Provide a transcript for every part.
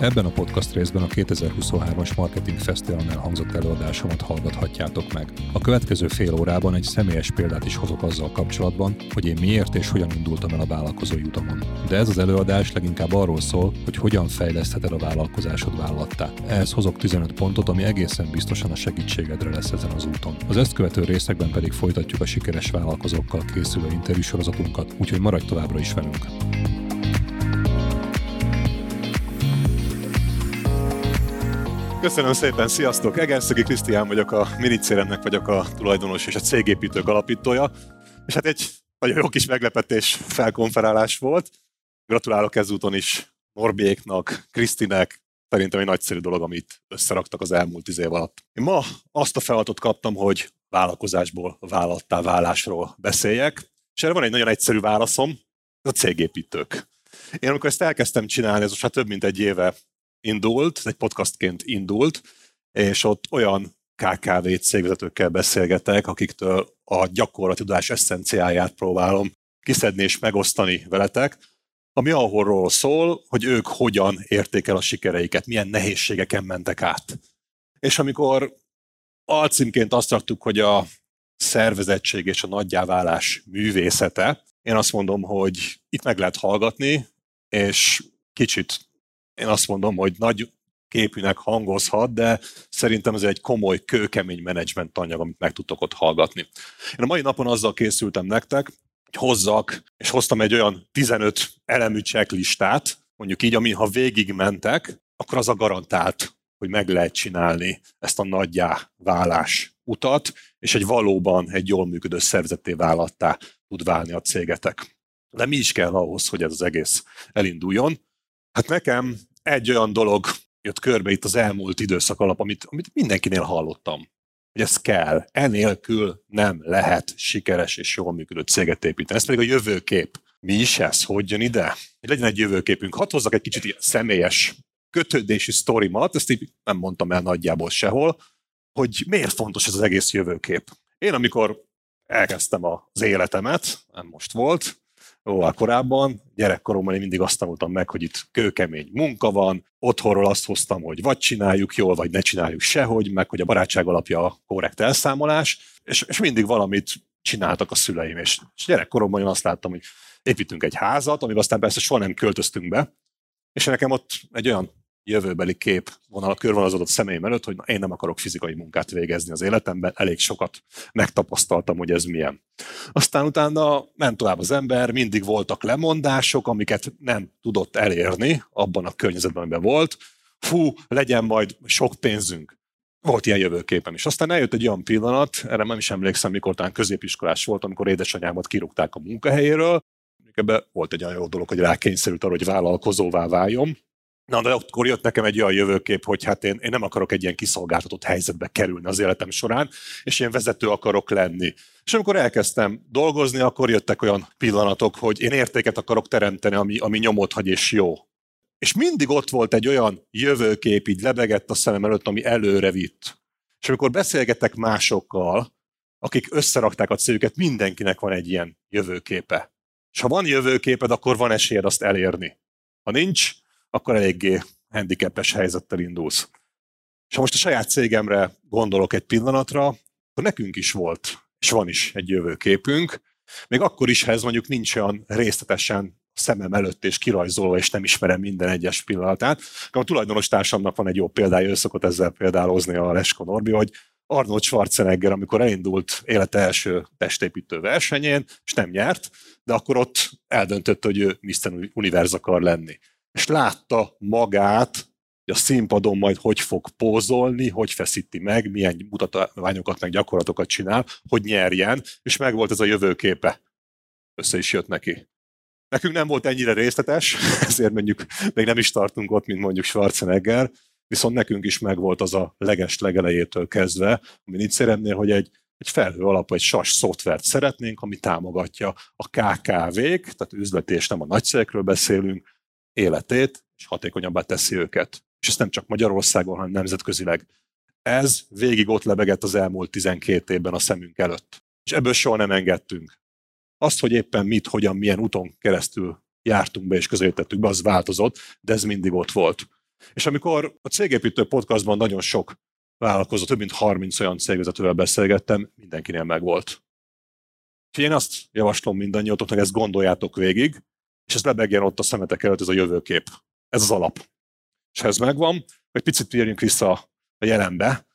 Ebben a podcast részben a 2023-as Marketing Fesztiválon elhangzott előadásomat hallgathatjátok meg. A következő fél órában egy személyes példát is hozok azzal kapcsolatban, hogy én miért és hogyan indultam el a vállalkozói utamon. De ez az előadás leginkább arról szól, hogy hogyan fejlesztheted a vállalkozásod vállattá. Ehhez hozok 15 pontot, ami egészen biztosan a segítségedre lesz ezen az úton. Az ezt követő részekben pedig folytatjuk a sikeres vállalkozókkal készülő interjúsorozatunkat, úgyhogy maradj továbbra is velünk. Köszönöm szépen, sziasztok! Egerszegi Krisztián vagyok, a Minicéremnek vagyok a tulajdonos és a cégépítők alapítója. És hát egy nagyon jó kis meglepetés felkonferálás volt. Gratulálok ezúton is Norbiéknak, Krisztinek, szerintem egy nagyszerű dolog, amit összeraktak az elmúlt tíz év alatt. Én ma azt a feladatot kaptam, hogy vállalkozásból vállattá válásról beszéljek, és erre van egy nagyon egyszerű válaszom, ez a cégépítők. Én amikor ezt elkezdtem csinálni, ez most már több mint egy éve indult, egy podcastként indult, és ott olyan KKV cégvezetőkkel beszélgetek, akiktől a gyakorlati tudás eszenciáját próbálom kiszedni és megosztani veletek, ami arról szól, hogy ők hogyan értékel a sikereiket, milyen nehézségeken mentek át. És amikor alcímként azt raktuk, hogy a szervezettség és a nagyjáválás művészete, én azt mondom, hogy itt meg lehet hallgatni, és kicsit én azt mondom, hogy nagy képűnek hangozhat, de szerintem ez egy komoly, kőkemény menedzsment anyag, amit meg tudtok ott hallgatni. Én a mai napon azzal készültem nektek, hogy hozzak, és hoztam egy olyan 15 elemű checklistát, mondjuk így, ami ha végig mentek, akkor az a garantált, hogy meg lehet csinálni ezt a nagyjá válás utat, és egy valóban egy jól működő szervezeté vállattá tud válni a cégetek. De mi is kell ahhoz, hogy ez az egész elinduljon? Hát nekem egy olyan dolog jött körbe itt az elmúlt időszak alap, amit, amit mindenkinél hallottam, hogy ez kell. Enélkül nem lehet sikeres és jól működő céget építeni. Ez pedig a jövőkép. Mi is ez? Hogy jön ide? Hogy legyen egy jövőképünk. Hadd hozzak egy kicsit ilyen személyes kötődési sztorimat, ezt így nem mondtam el nagyjából sehol, hogy miért fontos ez az egész jövőkép. Én amikor elkezdtem az életemet, nem most volt, jóval korábban. Gyerekkoromban én mindig azt tanultam meg, hogy itt kőkemény munka van, otthonról azt hoztam, hogy vagy csináljuk jól, vagy ne csináljuk sehogy, meg hogy a barátság alapja a korrekt elszámolás, és, és mindig valamit csináltak a szüleim, és, és gyerekkoromban én azt láttam, hogy építünk egy házat, amiben aztán persze soha nem költöztünk be, és nekem ott egy olyan jövőbeli kép vonal, körvonalazódott személyem előtt, hogy na, én nem akarok fizikai munkát végezni az életemben, elég sokat megtapasztaltam, hogy ez milyen. Aztán utána ment tovább az ember, mindig voltak lemondások, amiket nem tudott elérni abban a környezetben, amiben volt. Fú, legyen majd sok pénzünk. Volt ilyen jövőképem is. Aztán eljött egy olyan pillanat, erre nem is emlékszem, mikor talán középiskolás volt, amikor édesanyámat kirúgták a munkahelyéről. Ebben volt egy olyan jó dolog, hogy rákényszerült arra, hogy vállalkozóvá váljon Na, de akkor jött nekem egy olyan jövőkép, hogy hát én, én nem akarok egy ilyen kiszolgáltatott helyzetbe kerülni az életem során, és ilyen vezető akarok lenni. És amikor elkezdtem dolgozni, akkor jöttek olyan pillanatok, hogy én értéket akarok teremteni, ami, ami nyomot hagy és jó. És mindig ott volt egy olyan jövőkép, így lebegett a szemem előtt, ami előre vitt. És amikor beszélgetek másokkal, akik összerakták a céljukat, mindenkinek van egy ilyen jövőképe. És ha van jövőképed, akkor van esélyed azt elérni. Ha nincs, akkor eléggé handicapes helyzettel indulsz. És ha most a saját cégemre gondolok egy pillanatra, akkor nekünk is volt, és van is egy jövőképünk, még akkor is, ha ez mondjuk nincs olyan részletesen szemem előtt és kirajzolva, és nem ismerem minden egyes pillanatát. A tulajdonos társamnak van egy jó példája, ő szokott ezzel példálozni a Lesko Norbi, hogy Arnold Schwarzenegger, amikor elindult élete első testépítő versenyén, és nem nyert, de akkor ott eldöntött, hogy ő Mr. Universe akar lenni és látta magát, hogy a színpadon majd hogy fog pózolni, hogy feszíti meg, milyen mutatványokat, meg gyakorlatokat csinál, hogy nyerjen, és meg volt ez a jövőképe. Össze is jött neki. Nekünk nem volt ennyire részletes, ezért mondjuk még nem is tartunk ott, mint mondjuk Schwarzenegger, viszont nekünk is megvolt az a leges legelejétől kezdve, ami itt szeretnél, hogy egy, egy felhő alapú, egy SAS szoftvert szeretnénk, ami támogatja a KKV-k, tehát üzleti nem a nagyszerekről beszélünk, életét, és hatékonyabbá teszi őket. És ezt nem csak Magyarországon, hanem nemzetközileg. Ez végig ott lebegett az elmúlt 12 évben a szemünk előtt. És ebből soha nem engedtünk. Azt, hogy éppen mit, hogyan, milyen úton keresztül jártunk be és közelítettük be, az változott, de ez mindig ott volt. És amikor a Cégépítő podcastban nagyon sok vállalkozó, több mint 30 olyan cégvezetővel beszélgettem, mindenkinél megvolt. Úgyhogy én azt javaslom mindannyiatoknak, ezt gondoljátok végig, és ez lebegjen ott a szemetek előtt, ez a jövőkép. Ez az alap. És ha ez megvan, egy picit térjünk vissza a jelenbe.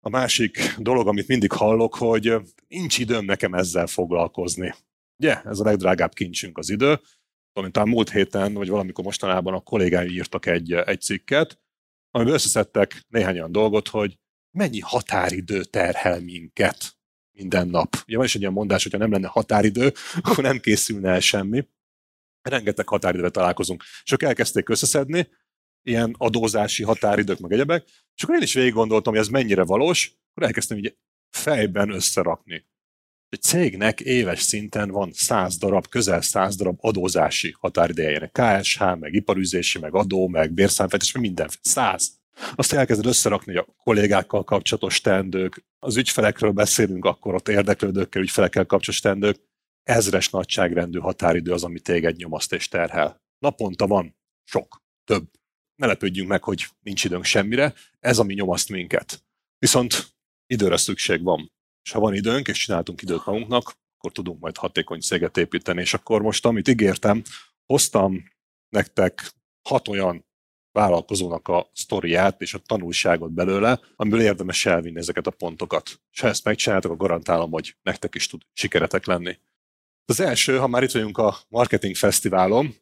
A másik dolog, amit mindig hallok, hogy nincs időm nekem ezzel foglalkozni. Ugye, ez a legdrágább kincsünk az idő. Tudom, talán múlt héten, vagy valamikor mostanában a kollégáim írtak egy, egy cikket, amiben összeszedtek néhány olyan dolgot, hogy mennyi határidő terhel minket minden nap. Ugye van is egy ilyen mondás, hogyha nem lenne határidő, akkor nem készülne el semmi. Rengeteg határidővel találkozunk. És ők elkezdték összeszedni, ilyen adózási határidők, meg egyebek, és akkor én is végig gondoltam, hogy ez mennyire valós, akkor elkezdtem így fejben összerakni. Egy cégnek éves szinten van 100 darab, közel 100 darab adózási határideje. KSH, meg iparüzési, meg adó, meg bérszámfejtés, meg minden. 100. Azt elkezded összerakni, a kollégákkal kapcsolatos tendők, az ügyfelekről beszélünk, akkor ott érdeklődőkkel, ügyfelekkel kapcsolatos tendők, ezres nagyságrendű határidő az, ami téged nyomaszt és terhel. Naponta van sok, több. Ne lepődjünk meg, hogy nincs időnk semmire, ez ami nyomaszt minket. Viszont időre szükség van. És ha van időnk, és csináltunk időt magunknak, akkor tudunk majd hatékony céget építeni. És akkor most, amit ígértem, hoztam nektek hat olyan vállalkozónak a sztoriát és a tanulságot belőle, amiből érdemes elvinni ezeket a pontokat. És ha ezt megcsináltok, akkor garantálom, hogy nektek is tud sikeretek lenni. Az első, ha már itt vagyunk a Marketing Fesztiválon,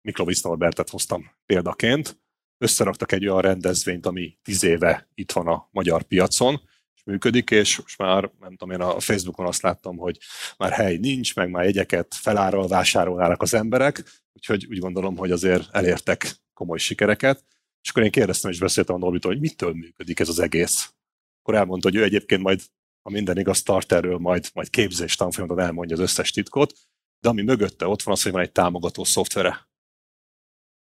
Miklovic Norbertet hoztam példaként, összeraktak egy olyan rendezvényt, ami tíz éve itt van a magyar piacon, és működik, és most már, nem tudom, én a Facebookon azt láttam, hogy már hely nincs, meg már jegyeket feláról vásárolnának az emberek, úgyhogy úgy gondolom, hogy azért elértek komoly sikereket, és akkor én kérdeztem és beszéltem a Norbitól, hogy mitől működik ez az egész. Akkor elmondta, hogy ő egyébként majd, ha minden igaz, tart erről, majd, majd képzés tanfolyamaton elmondja az összes titkot, de ami mögötte ott van az, hogy van egy támogató szoftvere.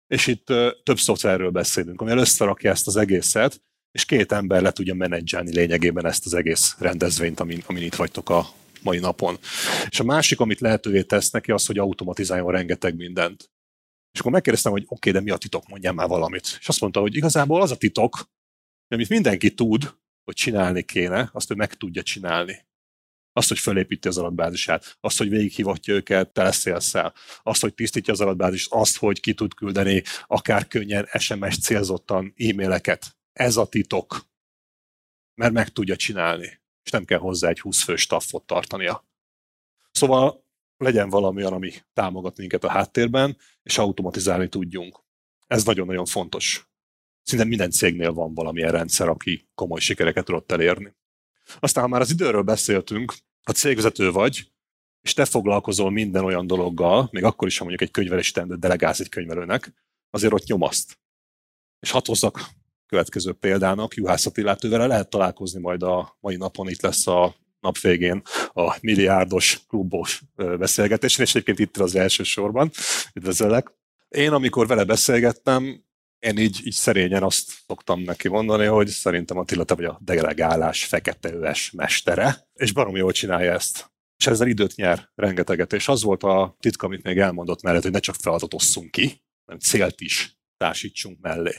És itt uh, több szoftverről beszélünk, ami összerakja ezt az egészet, és két ember le tudja menedzselni lényegében ezt az egész rendezvényt, amin, amin itt vagytok a mai napon. És a másik, amit lehetővé tesz neki, az, hogy automatizáljon rengeteg mindent. És akkor megkérdeztem, hogy oké, okay, de mi a titok, mondjál már valamit. És azt mondta, hogy igazából az a titok, amit mindenki tud, hogy csinálni kéne, azt ő meg tudja csinálni. Azt, hogy fölépíti az adatbázisát, azt, hogy végighívatja őket teleszélszel, azt, hogy tisztítja az adatbázist, azt, hogy ki tud küldeni akár könnyen SMS célzottan e-maileket. Ez a titok. Mert meg tudja csinálni. És nem kell hozzá egy 20 fős staffot tartania. Szóval legyen valami ami támogat minket a háttérben, és automatizálni tudjunk. Ez nagyon-nagyon fontos. Szinte minden cégnél van valamilyen rendszer, aki komoly sikereket tudott elérni. Aztán, ha már az időről beszéltünk, ha cégvezető vagy, és te foglalkozol minden olyan dologgal, még akkor is, ha mondjuk egy könyvelési teendőt delegálsz egy könyvelőnek, azért ott nyomaszt. És hat hozzak következő példának, Juhász Attilát, lehet találkozni majd a mai napon, itt lesz a nap végén a milliárdos klubos beszélgetésen, és egyébként itt az első sorban, üdvözöllek. Én, amikor vele beszélgettem, én így, így szerényen azt szoktam neki mondani, hogy szerintem Attila, te vagy a delegálás fekete öves mestere, és barom jól csinálja ezt. És ezzel időt nyer rengeteget, és az volt a titka, amit még elmondott mellett, hogy ne csak feladatot osszunk ki, hanem célt is társítsunk mellé.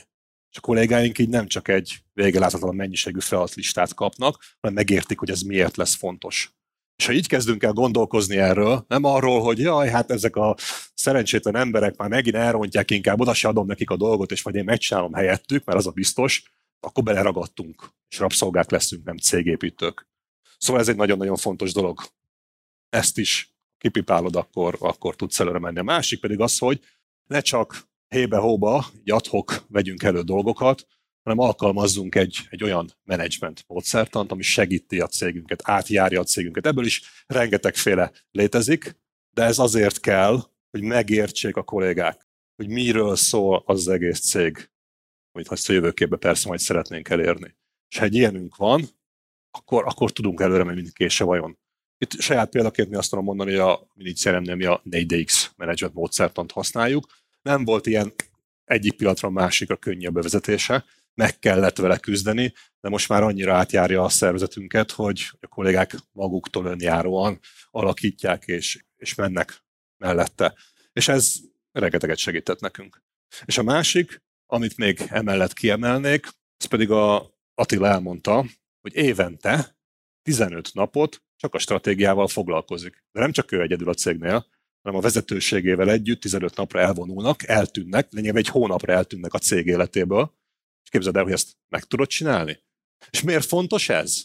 És a kollégáink így nem csak egy végeláthatatlan mennyiségű feladatlistát kapnak, hanem megértik, hogy ez miért lesz fontos. És ha így kezdünk el gondolkozni erről, nem arról, hogy jaj, hát ezek a szerencsétlen emberek már megint elrontják, inkább oda se adom nekik a dolgot, és majd én megcsinálom helyettük, mert az a biztos, akkor beleragadtunk, és rabszolgák leszünk, nem cégépítők. Szóval ez egy nagyon-nagyon fontos dolog. Ezt is kipipálod, akkor, akkor tudsz előre menni. A másik pedig az, hogy ne csak hébe-hóba, így vegyünk elő dolgokat, hanem alkalmazzunk egy, egy olyan menedzsment módszertant, ami segíti a cégünket, átjárja a cégünket. Ebből is rengetegféle létezik, de ez azért kell, hogy megértsék a kollégák, hogy miről szól az, egész cég, amit azt a jövőképben persze majd szeretnénk elérni. És ha egy ilyenünk van, akkor, akkor tudunk előre menni, mint kése vajon. Itt saját példaként mi azt tudom mondani, hogy a minicéremnél mi a 4DX management módszertant használjuk, nem volt ilyen egyik pillanatra a másikra könnyebb bevezetése, meg kellett vele küzdeni, de most már annyira átjárja a szervezetünket, hogy a kollégák maguktól önjáróan alakítják és, és mennek mellette. És ez rengeteget segített nekünk. És a másik, amit még emellett kiemelnék, az pedig a Attila elmondta, hogy évente 15 napot csak a stratégiával foglalkozik. De nem csak ő egyedül a cégnél, hanem a vezetőségével együtt 15 napra elvonulnak, eltűnnek, lényegében egy hónapra eltűnnek a cég életéből. És képzeld el, hogy ezt meg tudod csinálni? És miért fontos ez?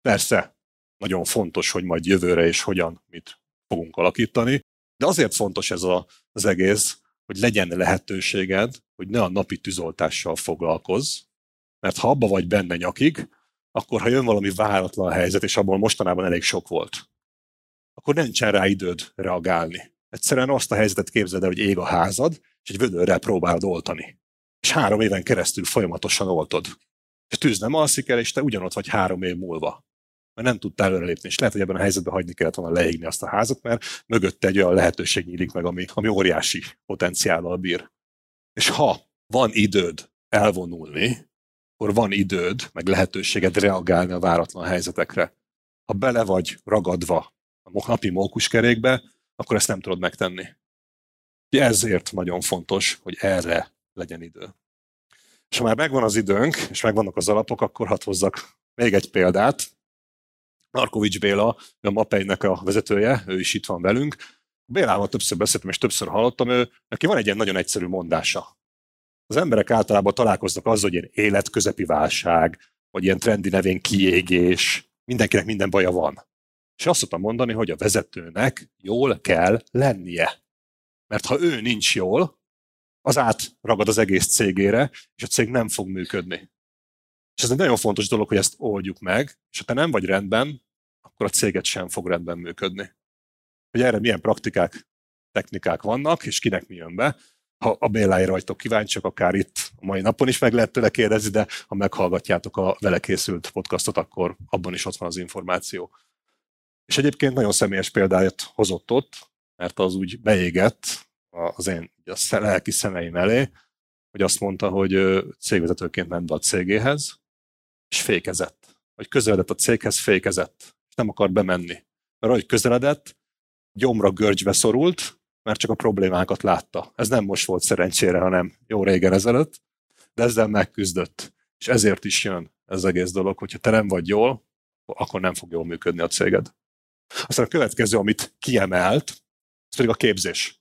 Persze, nagyon fontos, hogy majd jövőre és hogyan, mit fogunk alakítani, de azért fontos ez a, az egész, hogy legyen lehetőséged, hogy ne a napi tűzoltással foglalkozz, mert ha abba vagy benne nyakig, akkor ha jön valami váratlan helyzet, és abból mostanában elég sok volt, akkor nincsen rá időd reagálni. Egyszerűen azt a helyzetet képzeld el, hogy ég a házad, és egy vödörrel próbálod oltani. És három éven keresztül folyamatosan oltod. És tűz nem alszik el, és te ugyanott vagy három év múlva. Mert nem tudtál előrelépni, és lehet, hogy ebben a helyzetben hagyni kellett volna leégni azt a házat, mert mögötte egy olyan lehetőség nyílik meg, ami, ami óriási potenciállal bír. És ha van időd elvonulni, akkor van időd, meg lehetőséged reagálni a váratlan helyzetekre. Ha bele vagy ragadva a napi mókuskerékbe, akkor ezt nem tudod megtenni. Ezért nagyon fontos, hogy erre legyen idő. És ha már megvan az időnk, és megvannak az alapok, akkor hadd hozzak még egy példát. Markovics Béla, a Mapeinek a vezetője, ő is itt van velünk. Bélával többször beszéltem, és többször hallottam, ő, neki van egy ilyen nagyon egyszerű mondása. Az emberek általában találkoznak azzal, hogy ilyen életközepi válság, vagy ilyen trendi nevén kiégés, mindenkinek minden baja van. És azt szoktam mondani, hogy a vezetőnek jól kell lennie. Mert ha ő nincs jól, az átragad az egész cégére, és a cég nem fog működni. És ez egy nagyon fontos dolog, hogy ezt oldjuk meg, és ha te nem vagy rendben, akkor a céget sem fog rendben működni. Hogy erre milyen praktikák, technikák vannak, és kinek mi jön be. Ha a Béláira vagytok kíváncsiak, akár itt a mai napon is meg lehet tőle kérdezni, de ha meghallgatjátok a vele készült podcastot, akkor abban is ott van az információ. És egyébként nagyon személyes példáját hozott ott, mert az úgy beégett az én a lelki szemeim elé, hogy azt mondta, hogy cégvezetőként ment be a cégéhez, és fékezett. Hogy közeledett a céghez, fékezett. És nem akar bemenni. Mert ahogy közeledett, gyomra görcsbe szorult, mert csak a problémákat látta. Ez nem most volt szerencsére, hanem jó régen ezelőtt, de ezzel megküzdött. És ezért is jön ez egész dolog, hogyha te nem vagy jól, akkor nem fog jól működni a céged. Aztán a következő, amit kiemelt, az pedig a képzés.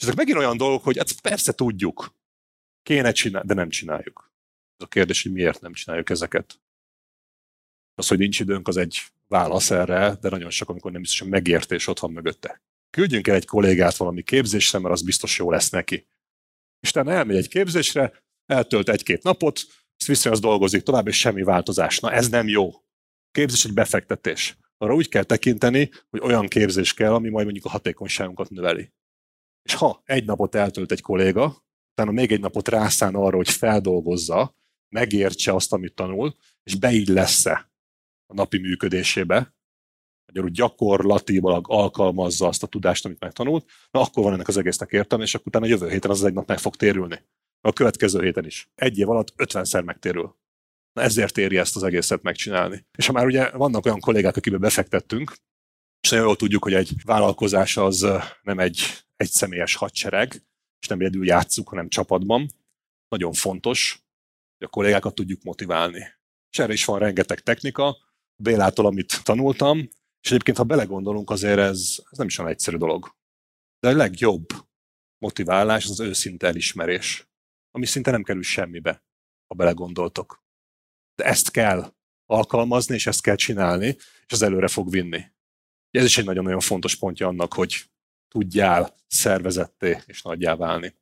És ezek megint olyan dolgok, hogy hát persze tudjuk, kéne csinálni, de nem csináljuk. Ez a kérdés, hogy miért nem csináljuk ezeket. Az, hogy nincs időnk, az egy válasz erre, de nagyon sok, amikor nem biztosan megértés ott van mögötte. Küldjünk el egy kollégát valami képzésre, mert az biztos jó lesz neki. És te elmegy egy képzésre, eltölt egy-két napot, ezt vissza az dolgozik tovább, és semmi változás. Na ez nem jó. Képzés egy befektetés arra úgy kell tekinteni, hogy olyan képzés kell, ami majd mondjuk a hatékonyságunkat növeli. És ha egy napot eltölt egy kolléga, utána még egy napot rászán arra, hogy feldolgozza, megértse azt, amit tanul, és beillesz-e a napi működésébe, magyarul gyakorlatilag alkalmazza azt a tudást, amit megtanult, na akkor van ennek az egésznek értelme, és akkor utána jövő héten az egy nap meg fog térülni. A következő héten is. Egy év alatt 50-szer megtérül. Na ezért éri ezt az egészet megcsinálni. És ha már ugye vannak olyan kollégák, akibe befektettünk, és nagyon jól tudjuk, hogy egy vállalkozás az nem egy egyszemélyes hadsereg, és nem egyedül játszunk, hanem csapatban. Nagyon fontos, hogy a kollégákat tudjuk motiválni. És erre is van rengeteg technika, Bélától, amit tanultam, és egyébként, ha belegondolunk, azért ez, ez nem is olyan egyszerű dolog. De a legjobb motiválás az, az őszinte elismerés, ami szinte nem kerül semmibe, ha belegondoltok de ezt kell alkalmazni, és ezt kell csinálni, és az előre fog vinni. Ez is egy nagyon-nagyon fontos pontja annak, hogy tudjál szervezetté és nagyjá válni.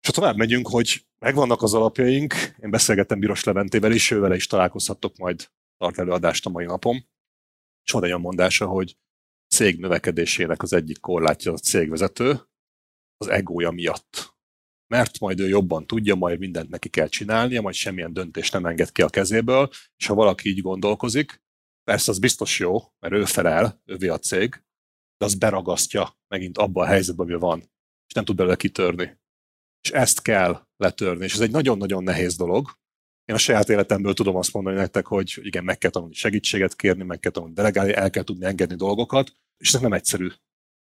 És ha tovább megyünk, hogy megvannak az alapjaink, én beszélgettem Biros Leventével is, ővele is találkozhattok majd tart előadást a mai napom, és van egy olyan mondása, hogy cég növekedésének az egyik korlátja a cégvezető az egója miatt mert majd ő jobban tudja, majd mindent neki kell csinálnia, majd semmilyen döntést nem enged ki a kezéből, és ha valaki így gondolkozik, persze az biztos jó, mert ő felel, ővé a cég, de az beragasztja megint abba a helyzetbe, ami van, és nem tud belőle kitörni. És ezt kell letörni, és ez egy nagyon-nagyon nehéz dolog. Én a saját életemből tudom azt mondani nektek, hogy igen, meg kell tanulni segítséget kérni, meg kell tanulni delegálni, el kell tudni engedni dolgokat, és ezek nem egyszerű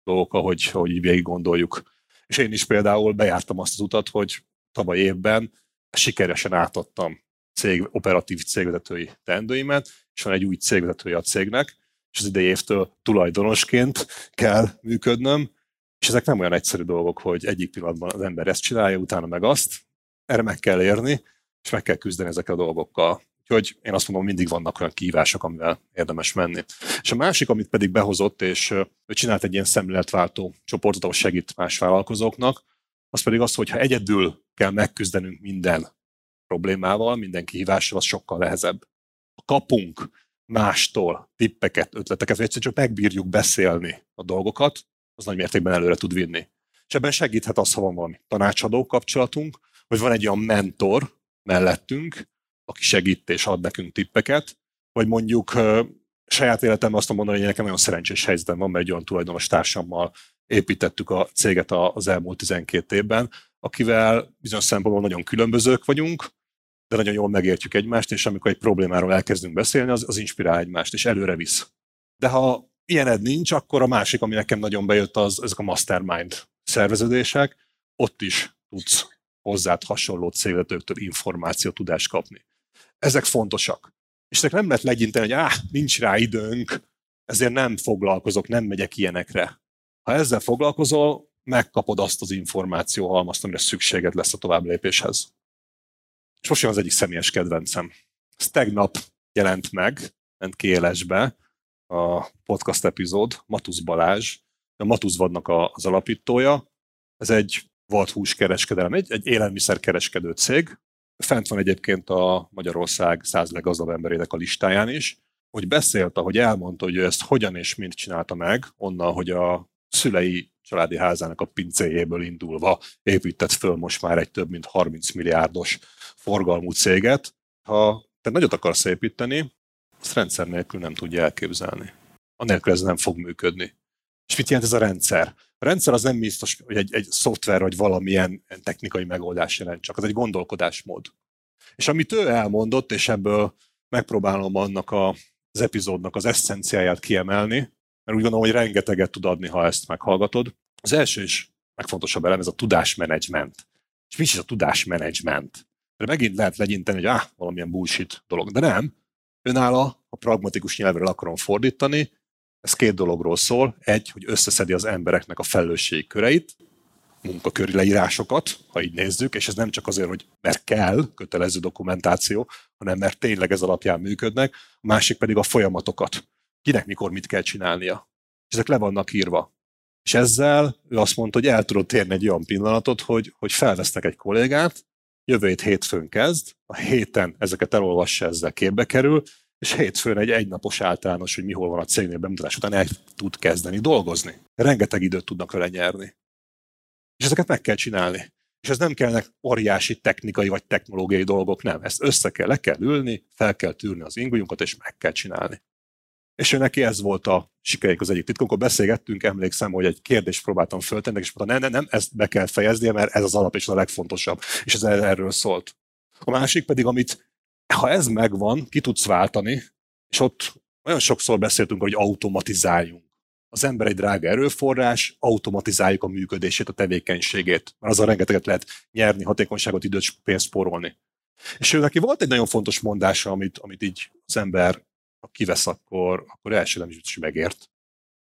dolgok, ahogy, ahogy így végig gondoljuk. És én is például bejártam azt az utat, hogy tavaly évben sikeresen átadtam cég, operatív cégvezetői teendőimet, és van egy új cégvezetője a cégnek, és az idei évtől tulajdonosként kell működnöm, és ezek nem olyan egyszerű dolgok, hogy egyik pillanatban az ember ezt csinálja, utána meg azt. Erre meg kell érni, és meg kell küzdeni ezekkel a dolgokkal. Úgyhogy én azt mondom, mindig vannak olyan kívások, amivel érdemes menni. És a másik, amit pedig behozott, és ő csinált egy ilyen szemléletváltó csoportot, ahol segít más vállalkozóknak, az pedig az, hogy ha egyedül kell megküzdenünk minden problémával, minden kihívással, az sokkal nehezebb. Ha kapunk mástól tippeket, ötleteket, vagy egyszerűen csak megbírjuk beszélni a dolgokat, az nagy mértékben előre tud vinni. És ebben segíthet az, ha van valami tanácsadó kapcsolatunk, vagy van egy olyan mentor mellettünk, aki segít és ad nekünk tippeket, vagy mondjuk saját életemben azt mondani, hogy nekem nagyon szerencsés helyzetem van, mert egy olyan tulajdonos társammal építettük a céget az elmúlt 12 évben, akivel bizonyos szempontból nagyon különbözők vagyunk, de nagyon jól megértjük egymást, és amikor egy problémáról elkezdünk beszélni, az, az inspirál egymást, és előre visz. De ha ilyened nincs, akkor a másik, ami nekem nagyon bejött, az ezek a mastermind szerveződések, ott is tudsz hozzád hasonló cégvezetőktől információ, tudást kapni. Ezek fontosak. És ezek nem lehet legyinteni, hogy áh, nincs rá időnk, ezért nem foglalkozok, nem megyek ilyenekre. Ha ezzel foglalkozol, megkapod azt az információ halmazt, amire szükséged lesz a tovább lépéshez. Jön az egyik személyes kedvencem. Ez tegnap jelent meg, ment kiélesbe a podcast epizód, Matusz Balázs, a Matusz Vadnak az alapítója. Ez egy volt húskereskedelem, egy, egy élelmiszerkereskedő cég. Fent van egyébként a Magyarország száz leggazdagabb emberének a listáján is, hogy beszélt, ahogy elmondta, hogy ő ezt hogyan és mint csinálta meg, onnan, hogy a szülei családi házának a pincéjéből indulva épített föl most már egy több mint 30 milliárdos forgalmú céget. Ha te nagyot akarsz építeni, azt rendszer nélkül nem tudja elképzelni. Anélkül ez nem fog működni. És mit jelent ez a rendszer? A rendszer az nem biztos, hogy egy, egy szoftver vagy valamilyen technikai megoldás jelent, csak az egy gondolkodásmód. És amit ő elmondott, és ebből megpróbálom annak a, az epizódnak az eszenciáját kiemelni, mert úgy gondolom, hogy rengeteget tud adni, ha ezt meghallgatod. Az első is megfontosabb elem, ez a tudásmenedzsment. És mi is a tudásmenedzsment? Mert megint lehet legyinteni, hogy ah, valamilyen bullshit dolog, de nem. Önálló, a pragmatikus nyelvre akarom fordítani, ez két dologról szól. Egy, hogy összeszedi az embereknek a felelősségi köreit, munkaköri leírásokat, ha így nézzük, és ez nem csak azért, hogy mert kell kötelező dokumentáció, hanem mert tényleg ez alapján működnek, a másik pedig a folyamatokat. Kinek mikor mit kell csinálnia. És ezek le vannak írva. És ezzel ő azt mondta, hogy el tudod térni egy olyan pillanatot, hogy, hogy felvesznek egy kollégát, jövő hét hétfőn kezd, a héten ezeket elolvassa, ezzel képbe kerül, és hétfőn egy egynapos általános, hogy mi hol van a cégnél bemutatás után el tud kezdeni dolgozni. Rengeteg időt tudnak vele nyerni. És ezeket meg kell csinálni. És ez nem kellnek óriási technikai vagy technológiai dolgok, nem. Ezt össze kell, le kell ülni, fel kell tűrni az ingujunkat, és meg kell csinálni. És ő neki ez volt a sikereik az egyik titkunk. Amikor beszélgettünk, emlékszem, hogy egy kérdést próbáltam föltenni, és mondta, nem, nem, nem, ezt be kell fejeznie, mert ez az alap és a legfontosabb. És ez erről szólt. A másik pedig, amit ha ez megvan, ki tudsz váltani, és ott nagyon sokszor beszéltünk, hogy automatizáljunk. Az ember egy drága erőforrás, automatizáljuk a működését, a tevékenységét, mert azzal rengeteget lehet nyerni, hatékonyságot, időt, pénzt spórolni. És ő neki volt egy nagyon fontos mondása, amit, amit így az ember ha kivesz, akkor, akkor első nem is megért.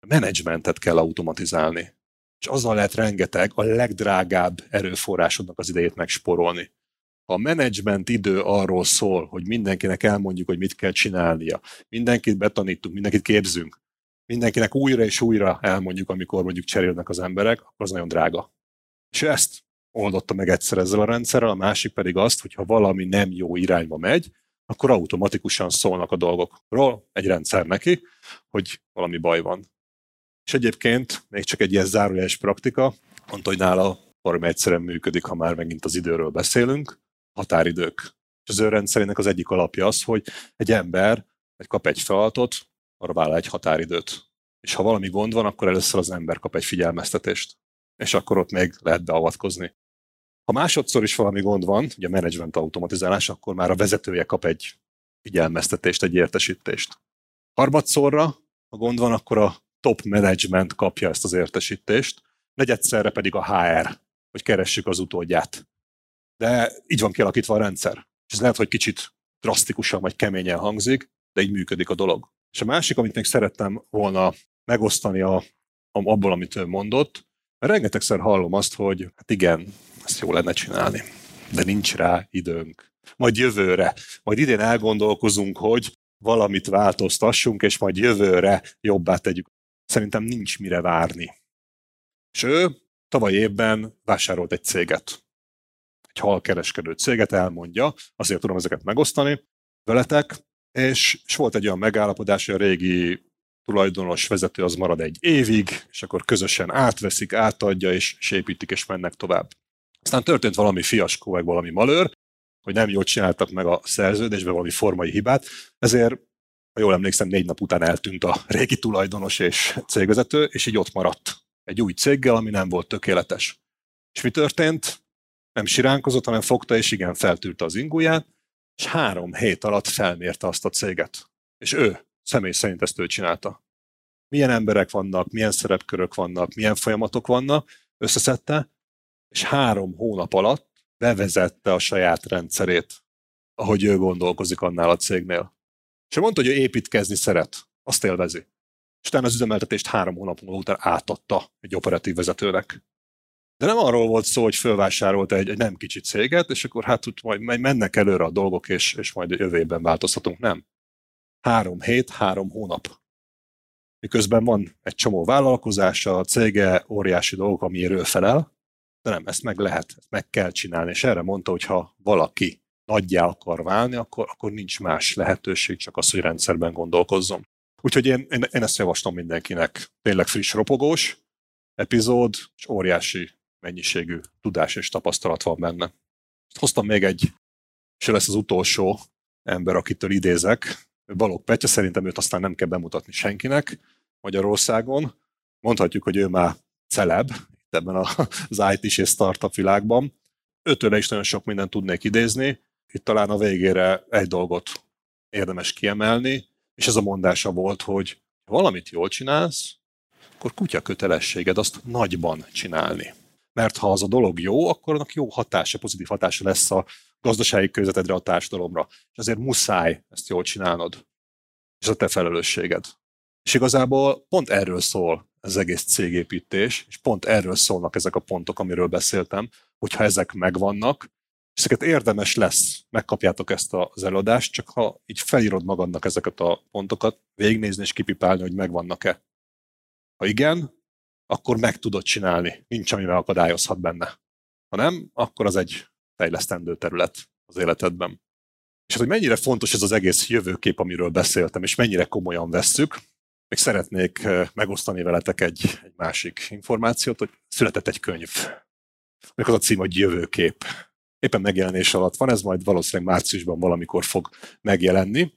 A menedzsmentet kell automatizálni. És azzal lehet rengeteg, a legdrágább erőforrásodnak az idejét megsporolni. Ha a menedzsment idő arról szól, hogy mindenkinek elmondjuk, hogy mit kell csinálnia, mindenkit betanítunk, mindenkit képzünk, mindenkinek újra és újra elmondjuk, amikor mondjuk cserélnek az emberek, akkor az nagyon drága. És ezt oldotta meg egyszer ezzel a rendszerrel, a másik pedig azt, hogy ha valami nem jó irányba megy, akkor automatikusan szólnak a dolgokról egy rendszer neki, hogy valami baj van. És egyébként még csak egy ilyen zárójeles praktika, mondta, hogy nála valami egyszerűen működik, ha már megint az időről beszélünk, határidők. És az ő rendszerének az egyik alapja az, hogy egy ember egy kap egy feladatot, arra vállal egy határidőt. És ha valami gond van, akkor először az ember kap egy figyelmeztetést. És akkor ott még lehet beavatkozni. Ha másodszor is valami gond van, ugye a management automatizálás, akkor már a vezetője kap egy figyelmeztetést, egy értesítést. Harmadszorra, ha gond van, akkor a top management kapja ezt az értesítést, negyedszerre pedig a HR, hogy keressük az utódját. de így van kialakítva a rendszer. És ez lehet, hogy kicsit drasztikusan vagy keményen hangzik, de így működik a dolog. És a másik, amit még szerettem volna megosztani a, abból, amit ő mondott, rengetegszer hallom azt, hogy hát igen, ezt jó lenne csinálni, de nincs rá időnk. Majd jövőre, majd idén elgondolkozunk, hogy valamit változtassunk, és majd jövőre jobbá tegyük. Szerintem nincs mire várni. És ő tavaly évben vásárolt egy céget. Egy halkereskedő céget elmondja, azért tudom ezeket megosztani veletek, és, és volt egy olyan megállapodás, hogy a régi tulajdonos vezető az marad egy évig, és akkor közösen átveszik, átadja, és, és építik, és mennek tovább. Aztán történt valami fiaskó, meg valami malőr, hogy nem jól csináltak meg a szerződésbe valami formai hibát, ezért, ha jól emlékszem, négy nap után eltűnt a régi tulajdonos és cégvezető, és így ott maradt egy új céggel, ami nem volt tökéletes. És mi történt? Nem siránkozott, hanem fogta, és igen, feltűrte az inguját, és három hét alatt felmérte azt a céget. És ő, személy szerint ezt ő csinálta. Milyen emberek vannak, milyen szerepkörök vannak, milyen folyamatok vannak, összeszedte, és három hónap alatt bevezette a saját rendszerét, ahogy ő gondolkozik annál a cégnél. És mondta, hogy ő építkezni szeret, azt élvezi. És utána az üzemeltetést három hónap után átadta egy operatív vezetőnek. De nem arról volt szó, hogy fölvásárolta egy, egy nem kicsi céget, és akkor hát úgy majd mennek előre a dolgok, és, és majd jövőben változtatunk. Nem. Három hét, három hónap. Miközben van egy csomó vállalkozása, a cége, óriási dolgok, amiért ő felel, de nem, ezt meg lehet, ezt meg kell csinálni. És erre mondta, hogy ha valaki nagyjá akar válni, akkor, akkor nincs más lehetőség, csak az, hogy rendszerben gondolkozzon. Úgyhogy én, én, én ezt javaslom mindenkinek. Tényleg friss, ropogós epizód, és óriási mennyiségű tudás és tapasztalat van benne. Hoztam még egy, és lesz az utolsó ember, akitől idézek. Balogh Petya, szerintem őt aztán nem kell bemutatni senkinek Magyarországon. Mondhatjuk, hogy ő már celeb, ebben az IT-s és startup világban. Őtőle is nagyon sok mindent tudnék idézni. Itt talán a végére egy dolgot érdemes kiemelni, és ez a mondása volt, hogy ha valamit jól csinálsz, akkor kutya kötelességed azt nagyban csinálni. Mert ha az a dolog jó, akkor annak jó hatása, pozitív hatása lesz a gazdasági környezetedre, a társadalomra. És azért muszáj ezt jól csinálnod. És a te felelősséged. És igazából pont erről szól az egész cégépítés, és pont erről szólnak ezek a pontok, amiről beszéltem, hogyha ezek megvannak, és ezeket érdemes lesz, megkapjátok ezt az előadást, csak ha így felírod magadnak ezeket a pontokat, végignézni és kipipálni, hogy megvannak-e. Ha igen, akkor meg tudod csinálni, nincs, ami akadályozhat benne. Ha nem, akkor az egy fejlesztendő terület az életedben. És hát, hogy mennyire fontos ez az egész jövőkép, amiről beszéltem, és mennyire komolyan vesszük, még szeretnék megosztani veletek egy, egy másik információt, hogy született egy könyv. Még az a cím, hogy Jövőkép. Éppen megjelenés alatt van, ez majd valószínűleg márciusban valamikor fog megjelenni,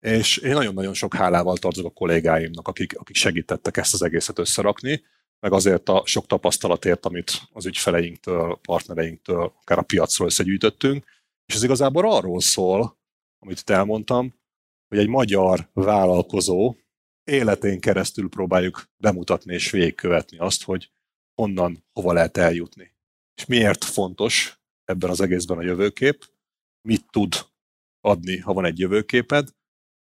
és én nagyon-nagyon sok hálával tartozok a kollégáimnak, akik, akik segítettek ezt az egészet összerakni, meg azért a sok tapasztalatért, amit az ügyfeleinktől, partnereinktől, akár a piacról összegyűjtöttünk, és ez igazából arról szól, amit itt elmondtam, hogy egy magyar vállalkozó életén keresztül próbáljuk bemutatni és végigkövetni azt, hogy honnan, hova lehet eljutni. És miért fontos ebben az egészben a jövőkép, mit tud adni, ha van egy jövőképed,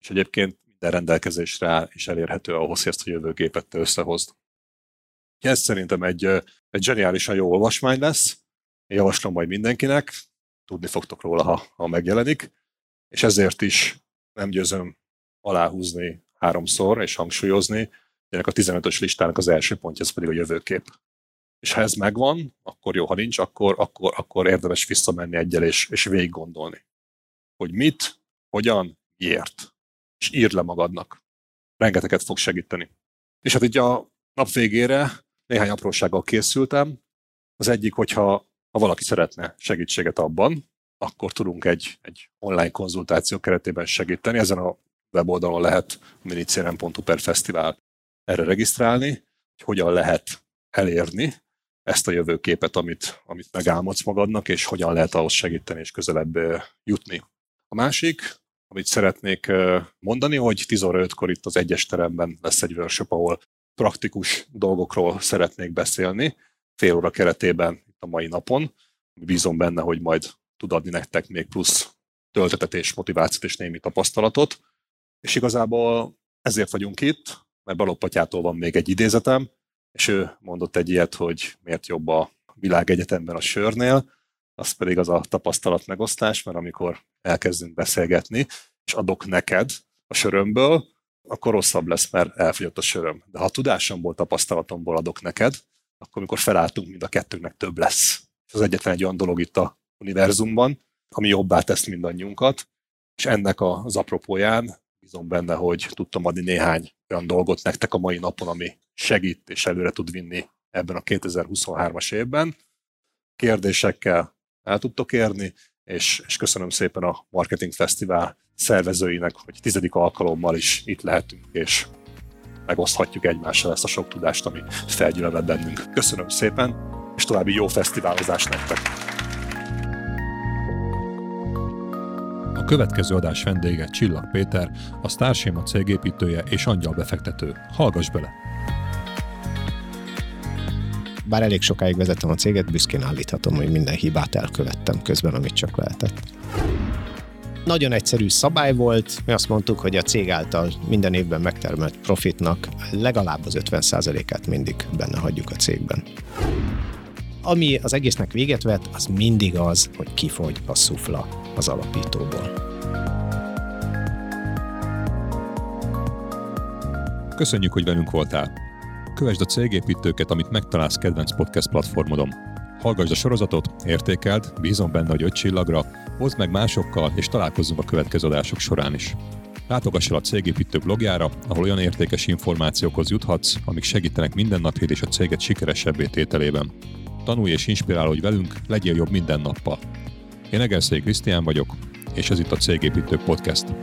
és egyébként minden rendelkezésre áll és elérhető ahhoz, hogy ezt a jövőképet te összehozd. Ez szerintem egy, egy zseniálisan jó olvasmány lesz, én javaslom majd mindenkinek, tudni fogtok róla, ha, ha megjelenik, és ezért is nem győzöm aláhúzni háromszor, és hangsúlyozni, ennek a 15-ös listának az első pontja, ez pedig a jövőkép. És ha ez megvan, akkor jó, ha nincs, akkor, akkor, akkor érdemes visszamenni egyel és, és végig gondolni. Hogy mit, hogyan, miért. És írd le magadnak. Rengeteget fog segíteni. És hát így a nap végére néhány aprósággal készültem. Az egyik, hogyha ha valaki szeretne segítséget abban, akkor tudunk egy, egy online konzultáció keretében segíteni. Ezen a weboldalon lehet minicérem.hu per fesztivál erre regisztrálni, hogy hogyan lehet elérni ezt a jövőképet, amit, amit megálmodsz magadnak, és hogyan lehet ahhoz segíteni és közelebb jutni. A másik, amit szeretnék mondani, hogy 10 óra 5-kor itt az egyes teremben lesz egy workshop, ahol praktikus dolgokról szeretnék beszélni, fél óra keretében itt a mai napon, Bízom benne, hogy majd tud adni nektek még plusz töltetet és motivációt és némi tapasztalatot. És igazából ezért vagyunk itt, mert Balogh van még egy idézetem, és ő mondott egy ilyet, hogy miért jobb a világegyetemben a sörnél, az pedig az a tapasztalat megosztás, mert amikor elkezdünk beszélgetni, és adok neked a sörömből, akkor rosszabb lesz, mert elfogyott a söröm. De ha tudásomból, tapasztalatomból adok neked, akkor amikor felálltunk, mind a kettőnknek több lesz. Ez egyetlen egy olyan dolog itt a univerzumban, ami jobbá tesz mindannyiunkat, és ennek az apropóján bízom benne, hogy tudtam adni néhány olyan dolgot nektek a mai napon, ami segít és előre tud vinni ebben a 2023-as évben. Kérdésekkel el tudtok érni, és, és köszönöm szépen a Marketing Fesztivál szervezőinek, hogy tizedik alkalommal is itt lehetünk, és megoszthatjuk egymással ezt a sok tudást, ami felgyülemlett bennünk. Köszönöm szépen, és további jó fesztiválozást nektek! A következő adás vendége Csillag Péter, a Starséma cégépítője és angyal befektető. Hallgass bele! Bár elég sokáig vezetem a céget, büszkén állíthatom, hogy minden hibát elkövettem közben, amit csak lehetett. Nagyon egyszerű szabály volt, mi azt mondtuk, hogy a cég által minden évben megtermelt profitnak legalább az 50%-át mindig benne hagyjuk a cégben. Ami az egésznek véget vet, az mindig az, hogy kifogy a szufla az alapítóból. Köszönjük, hogy velünk voltál! Kövesd a cégépítőket, amit megtalálsz kedvenc podcast platformodon. Hallgassd a sorozatot, értékeld, bízom benne, hogy öt csillagra, hozd meg másokkal, és találkozzunk a következő adások során is. Látogass el a Cégépítő blogjára, ahol olyan értékes információkhoz juthatsz, amik segítenek mindennapjét és a céget sikeresebbé tételében. Tanulj és inspirálódj velünk, legyél jobb minden nappal. Én Egerszék Krisztián vagyok, és ez itt a Cégépítő Podcast.